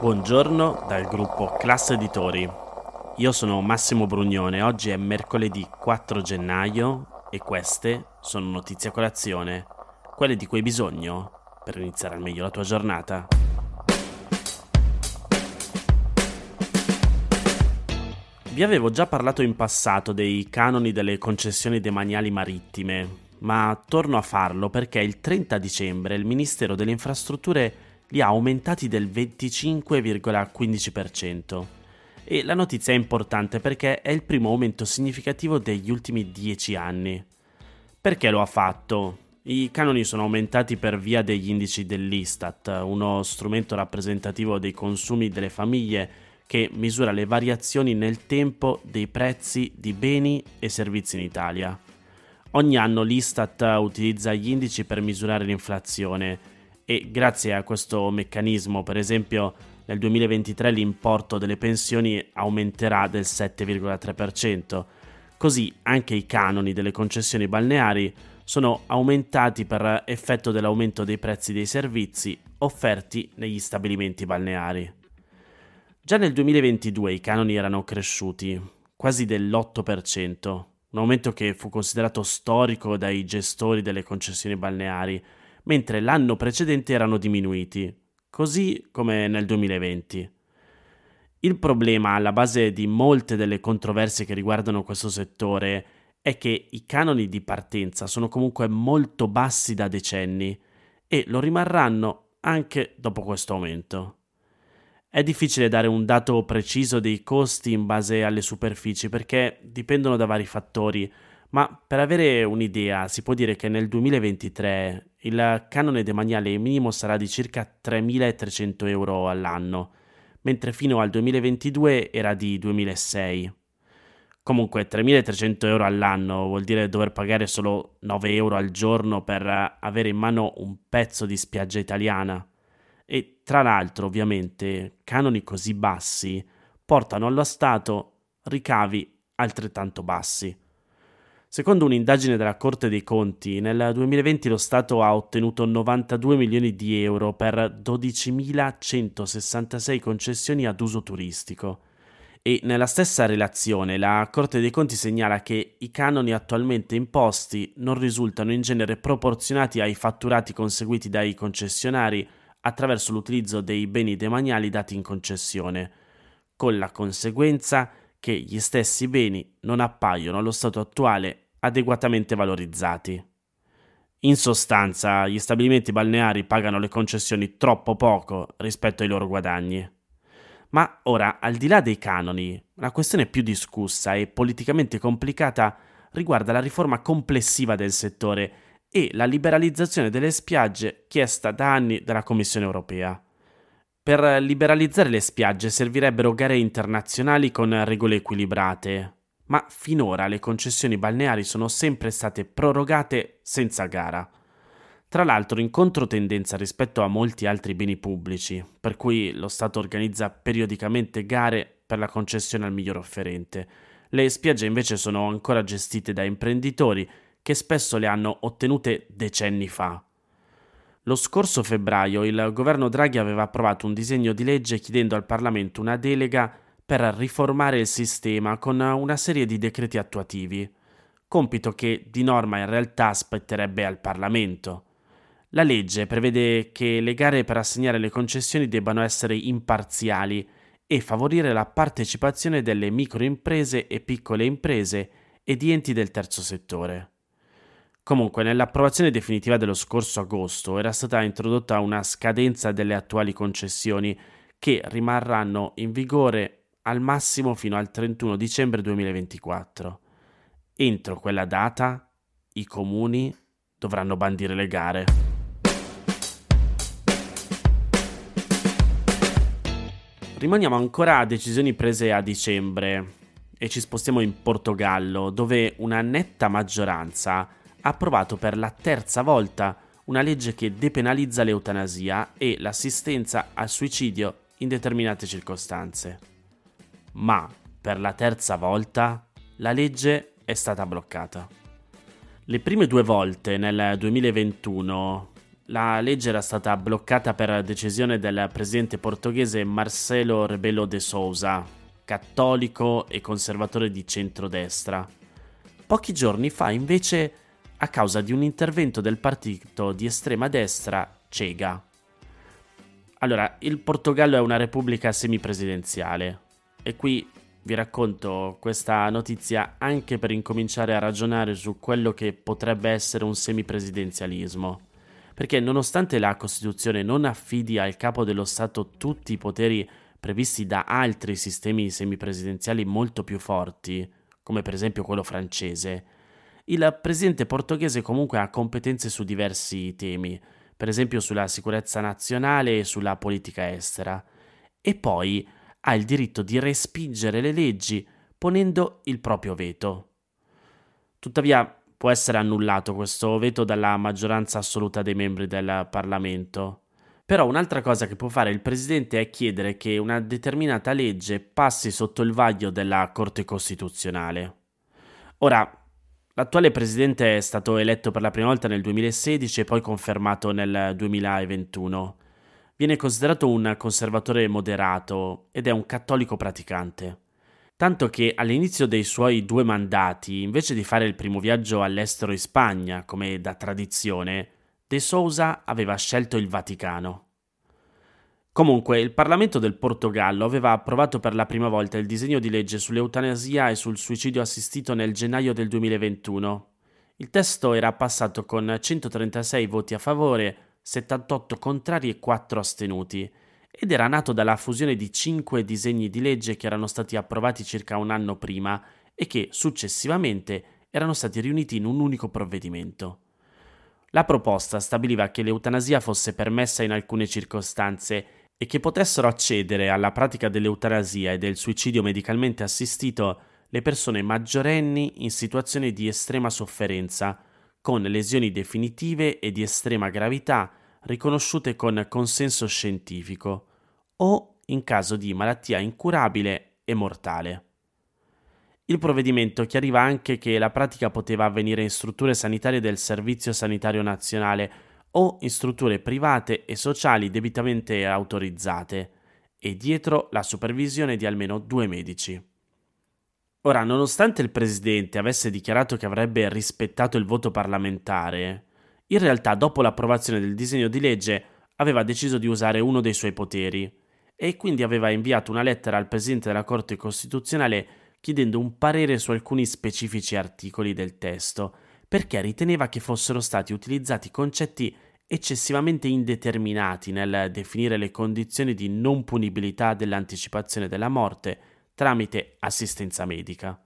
Buongiorno dal gruppo Classe Editori. Io sono Massimo Brugnone, oggi è mercoledì 4 gennaio e queste sono notizie a colazione, quelle di cui hai bisogno per iniziare al meglio la tua giornata. Vi avevo già parlato in passato dei canoni delle concessioni demaniali marittime, ma torno a farlo perché il 30 dicembre il Ministero delle Infrastrutture li ha aumentati del 25,15%. E la notizia è importante perché è il primo aumento significativo degli ultimi 10 anni. Perché lo ha fatto? I canoni sono aumentati per via degli indici dell'Istat, uno strumento rappresentativo dei consumi delle famiglie che misura le variazioni nel tempo dei prezzi di beni e servizi in Italia. Ogni anno l'Istat utilizza gli indici per misurare l'inflazione e grazie a questo meccanismo, per esempio, nel 2023 l'importo delle pensioni aumenterà del 7,3%. Così anche i canoni delle concessioni balneari sono aumentati per effetto dell'aumento dei prezzi dei servizi offerti negli stabilimenti balneari. Già nel 2022 i canoni erano cresciuti, quasi dell'8%, un aumento che fu considerato storico dai gestori delle concessioni balneari, mentre l'anno precedente erano diminuiti, così come nel 2020. Il problema alla base di molte delle controversie che riguardano questo settore è che i canoni di partenza sono comunque molto bassi da decenni e lo rimarranno anche dopo questo aumento. È difficile dare un dato preciso dei costi in base alle superfici perché dipendono da vari fattori, ma per avere un'idea si può dire che nel 2023 il canone demaniale minimo sarà di circa 3.300 euro all'anno, mentre fino al 2022 era di 2.600. Comunque 3.300 euro all'anno vuol dire dover pagare solo 9 euro al giorno per avere in mano un pezzo di spiaggia italiana. E tra l'altro, ovviamente, canoni così bassi portano allo Stato ricavi altrettanto bassi. Secondo un'indagine della Corte dei Conti, nel 2020 lo Stato ha ottenuto 92 milioni di euro per 12.166 concessioni ad uso turistico. E nella stessa relazione la Corte dei Conti segnala che i canoni attualmente imposti non risultano in genere proporzionati ai fatturati conseguiti dai concessionari attraverso l'utilizzo dei beni demaniali dati in concessione, con la conseguenza che gli stessi beni non appaiono allo stato attuale adeguatamente valorizzati. In sostanza, gli stabilimenti balneari pagano le concessioni troppo poco rispetto ai loro guadagni. Ma ora, al di là dei canoni, la questione più discussa e politicamente complicata riguarda la riforma complessiva del settore e la liberalizzazione delle spiagge chiesta da anni dalla Commissione europea. Per liberalizzare le spiagge servirebbero gare internazionali con regole equilibrate, ma finora le concessioni balneari sono sempre state prorogate senza gara. Tra l'altro in controtendenza rispetto a molti altri beni pubblici, per cui lo Stato organizza periodicamente gare per la concessione al miglior offerente. Le spiagge invece sono ancora gestite da imprenditori che spesso le hanno ottenute decenni fa. Lo scorso febbraio il governo Draghi aveva approvato un disegno di legge chiedendo al Parlamento una delega per riformare il sistema con una serie di decreti attuativi, compito che di norma in realtà spetterebbe al Parlamento. La legge prevede che le gare per assegnare le concessioni debbano essere imparziali e favorire la partecipazione delle microimprese e piccole imprese e di enti del terzo settore. Comunque, nell'approvazione definitiva dello scorso agosto era stata introdotta una scadenza delle attuali concessioni che rimarranno in vigore al massimo fino al 31 dicembre 2024. Entro quella data i comuni dovranno bandire le gare. Rimaniamo ancora a decisioni prese a dicembre e ci spostiamo in Portogallo, dove una netta maggioranza ha approvato per la terza volta una legge che depenalizza l'eutanasia e l'assistenza al suicidio in determinate circostanze. Ma per la terza volta la legge è stata bloccata. Le prime due volte nel 2021 la legge era stata bloccata per decisione del presidente portoghese Marcelo Rebelo de Sousa, cattolico e conservatore di centrodestra. Pochi giorni fa, invece, a causa di un intervento del partito di estrema destra Cega. Allora, il Portogallo è una repubblica semipresidenziale e qui vi racconto questa notizia anche per incominciare a ragionare su quello che potrebbe essere un semipresidenzialismo. Perché nonostante la Costituzione non affidi al capo dello Stato tutti i poteri previsti da altri sistemi semipresidenziali molto più forti, come per esempio quello francese, il presidente portoghese comunque ha competenze su diversi temi, per esempio sulla sicurezza nazionale e sulla politica estera. E poi ha il diritto di respingere le leggi ponendo il proprio veto. Tuttavia può essere annullato questo veto dalla maggioranza assoluta dei membri del Parlamento. Però un'altra cosa che può fare il Presidente è chiedere che una determinata legge passi sotto il vaglio della Corte Costituzionale. Ora, l'attuale Presidente è stato eletto per la prima volta nel 2016 e poi confermato nel 2021. Viene considerato un conservatore moderato ed è un cattolico praticante. Tanto che all'inizio dei suoi due mandati, invece di fare il primo viaggio all'estero in Spagna, come da tradizione, De Sousa aveva scelto il Vaticano. Comunque, il Parlamento del Portogallo aveva approvato per la prima volta il disegno di legge sull'eutanasia e sul suicidio assistito nel gennaio del 2021. Il testo era passato con 136 voti a favore 78 contrari e 4 astenuti, ed era nato dalla fusione di 5 disegni di legge che erano stati approvati circa un anno prima e che successivamente erano stati riuniti in un unico provvedimento. La proposta stabiliva che l'eutanasia fosse permessa in alcune circostanze e che potessero accedere alla pratica dell'eutanasia e del suicidio medicalmente assistito le persone maggiorenni in situazioni di estrema sofferenza, con lesioni definitive e di estrema gravità riconosciute con consenso scientifico o in caso di malattia incurabile e mortale. Il provvedimento chiariva anche che la pratica poteva avvenire in strutture sanitarie del Servizio Sanitario Nazionale o in strutture private e sociali debitamente autorizzate e dietro la supervisione di almeno due medici. Ora, nonostante il Presidente avesse dichiarato che avrebbe rispettato il voto parlamentare, in realtà dopo l'approvazione del disegno di legge aveva deciso di usare uno dei suoi poteri e quindi aveva inviato una lettera al Presidente della Corte Costituzionale chiedendo un parere su alcuni specifici articoli del testo, perché riteneva che fossero stati utilizzati concetti eccessivamente indeterminati nel definire le condizioni di non punibilità dell'anticipazione della morte tramite assistenza medica.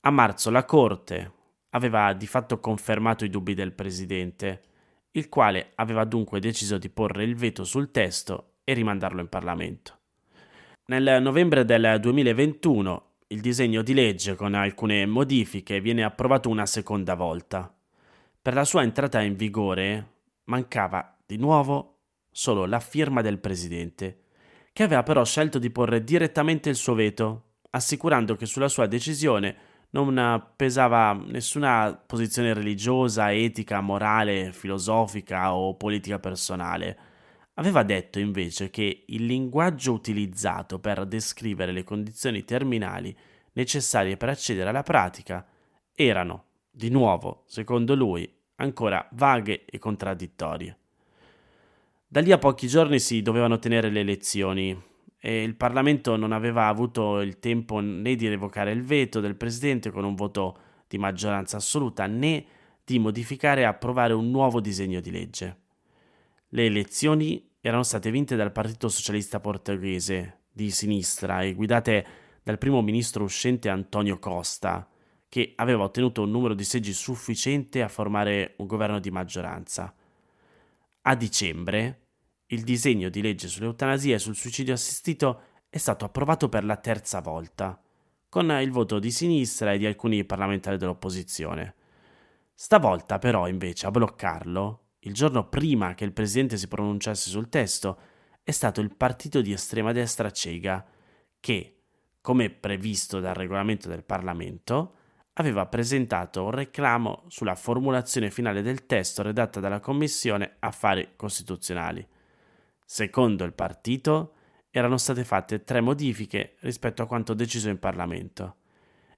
A marzo la Corte aveva di fatto confermato i dubbi del Presidente, il quale aveva dunque deciso di porre il veto sul testo e rimandarlo in Parlamento. Nel novembre del 2021 il disegno di legge con alcune modifiche viene approvato una seconda volta. Per la sua entrata in vigore mancava di nuovo solo la firma del Presidente che aveva però scelto di porre direttamente il suo veto, assicurando che sulla sua decisione non pesava nessuna posizione religiosa, etica, morale, filosofica o politica personale. Aveva detto invece che il linguaggio utilizzato per descrivere le condizioni terminali necessarie per accedere alla pratica erano, di nuovo, secondo lui, ancora vaghe e contraddittorie. Da lì a pochi giorni si dovevano tenere le elezioni e il Parlamento non aveva avuto il tempo né di revocare il veto del Presidente con un voto di maggioranza assoluta né di modificare e approvare un nuovo disegno di legge. Le elezioni erano state vinte dal Partito Socialista Portoghese di sinistra e guidate dal primo ministro uscente Antonio Costa, che aveva ottenuto un numero di seggi sufficiente a formare un governo di maggioranza. A dicembre il disegno di legge sull'eutanasia e sul suicidio assistito è stato approvato per la terza volta, con il voto di sinistra e di alcuni parlamentari dell'opposizione. Stavolta però, invece, a bloccarlo, il giorno prima che il presidente si pronunciasse sul testo, è stato il partito di estrema destra Cega che, come previsto dal regolamento del Parlamento, aveva presentato un reclamo sulla formulazione finale del testo redatta dalla Commissione Affari Costituzionali. Secondo il partito erano state fatte tre modifiche rispetto a quanto deciso in Parlamento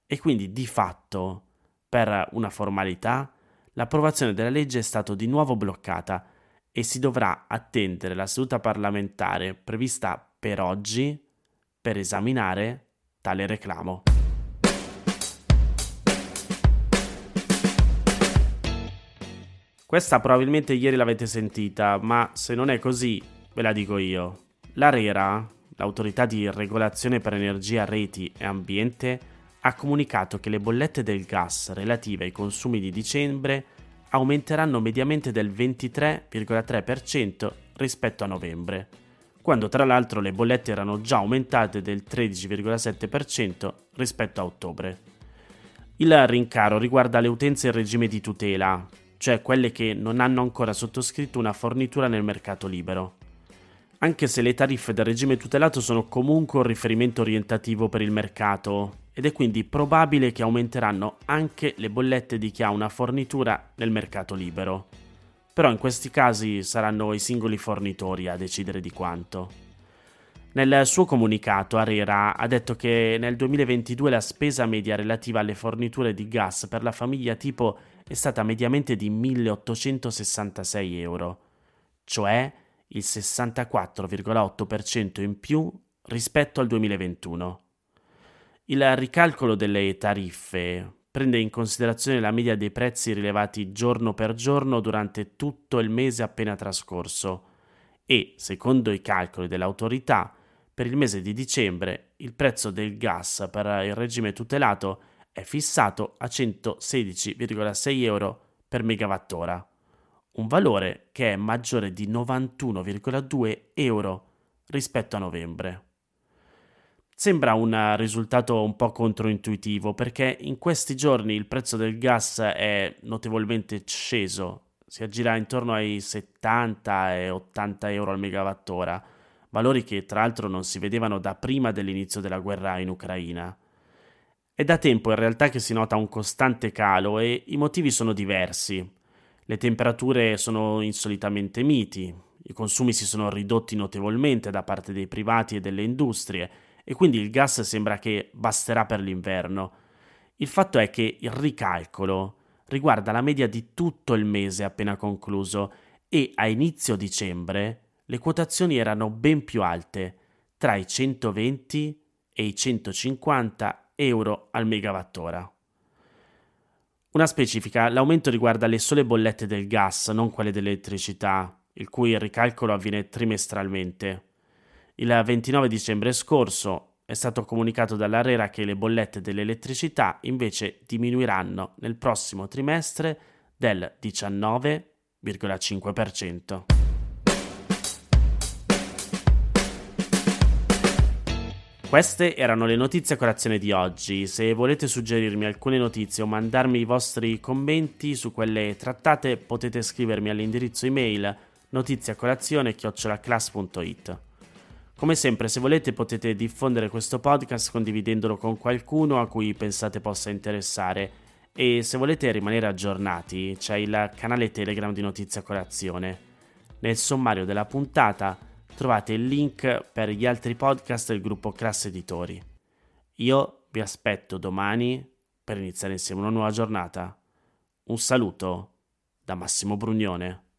e quindi di fatto, per una formalità, l'approvazione della legge è stata di nuovo bloccata e si dovrà attendere la seduta parlamentare prevista per oggi per esaminare tale reclamo. Questa probabilmente ieri l'avete sentita, ma se non è così, ve la dico io. L'ARERA, l'autorità di regolazione per energia, reti e ambiente, ha comunicato che le bollette del gas relative ai consumi di dicembre aumenteranno mediamente del 23,3% rispetto a novembre, quando tra l'altro le bollette erano già aumentate del 13,7% rispetto a ottobre. Il rincaro riguarda le utenze in regime di tutela, cioè quelle che non hanno ancora sottoscritto una fornitura nel mercato libero. Anche se le tariffe del regime tutelato sono comunque un riferimento orientativo per il mercato, ed è quindi probabile che aumenteranno anche le bollette di chi ha una fornitura nel mercato libero. Però in questi casi saranno i singoli fornitori a decidere di quanto. Nel suo comunicato Arera ha detto che nel 2022 la spesa media relativa alle forniture di gas per la famiglia tipo è stata mediamente di 1866 euro, cioè il 64,8% in più rispetto al 2021. Il ricalcolo delle tariffe prende in considerazione la media dei prezzi rilevati giorno per giorno durante tutto il mese appena trascorso e, secondo i calcoli dell'autorità, per il mese di dicembre il prezzo del gas per il regime tutelato è fissato a 116,6 euro per megawattora, un valore che è maggiore di 91,2 euro rispetto a novembre. Sembra un risultato un po' controintuitivo perché in questi giorni il prezzo del gas è notevolmente sceso, si aggira intorno ai 70 e 80 euro al megawattora, valori che tra l'altro non si vedevano da prima dell'inizio della guerra in Ucraina. È da tempo in realtà che si nota un costante calo e i motivi sono diversi. Le temperature sono insolitamente miti, i consumi si sono ridotti notevolmente da parte dei privati e delle industrie e quindi il gas sembra che basterà per l'inverno. Il fatto è che il ricalcolo riguarda la media di tutto il mese appena concluso e a inizio dicembre le quotazioni erano ben più alte, tra i 120 e i 150 euro al megawattora. Una specifica, l'aumento riguarda le sole bollette del gas, non quelle dell'elettricità, il cui ricalcolo avviene trimestralmente. Il 29 dicembre scorso è stato comunicato dall'ARERA che le bollette dell'elettricità invece diminuiranno nel prossimo trimestre del 19,5%. Queste erano le notizie a colazione di oggi. Se volete suggerirmi alcune notizie o mandarmi i vostri commenti su quelle trattate, potete scrivermi all'indirizzo email notiziacolazione.it. Come sempre, se volete potete diffondere questo podcast condividendolo con qualcuno a cui pensate possa interessare. E se volete rimanere aggiornati, c'è il canale Telegram di Notizia Colazione. Nel sommario della puntata trovate il link per gli altri podcast del gruppo Class Editori. Io vi aspetto domani per iniziare insieme una nuova giornata. Un saluto da Massimo Brugnone.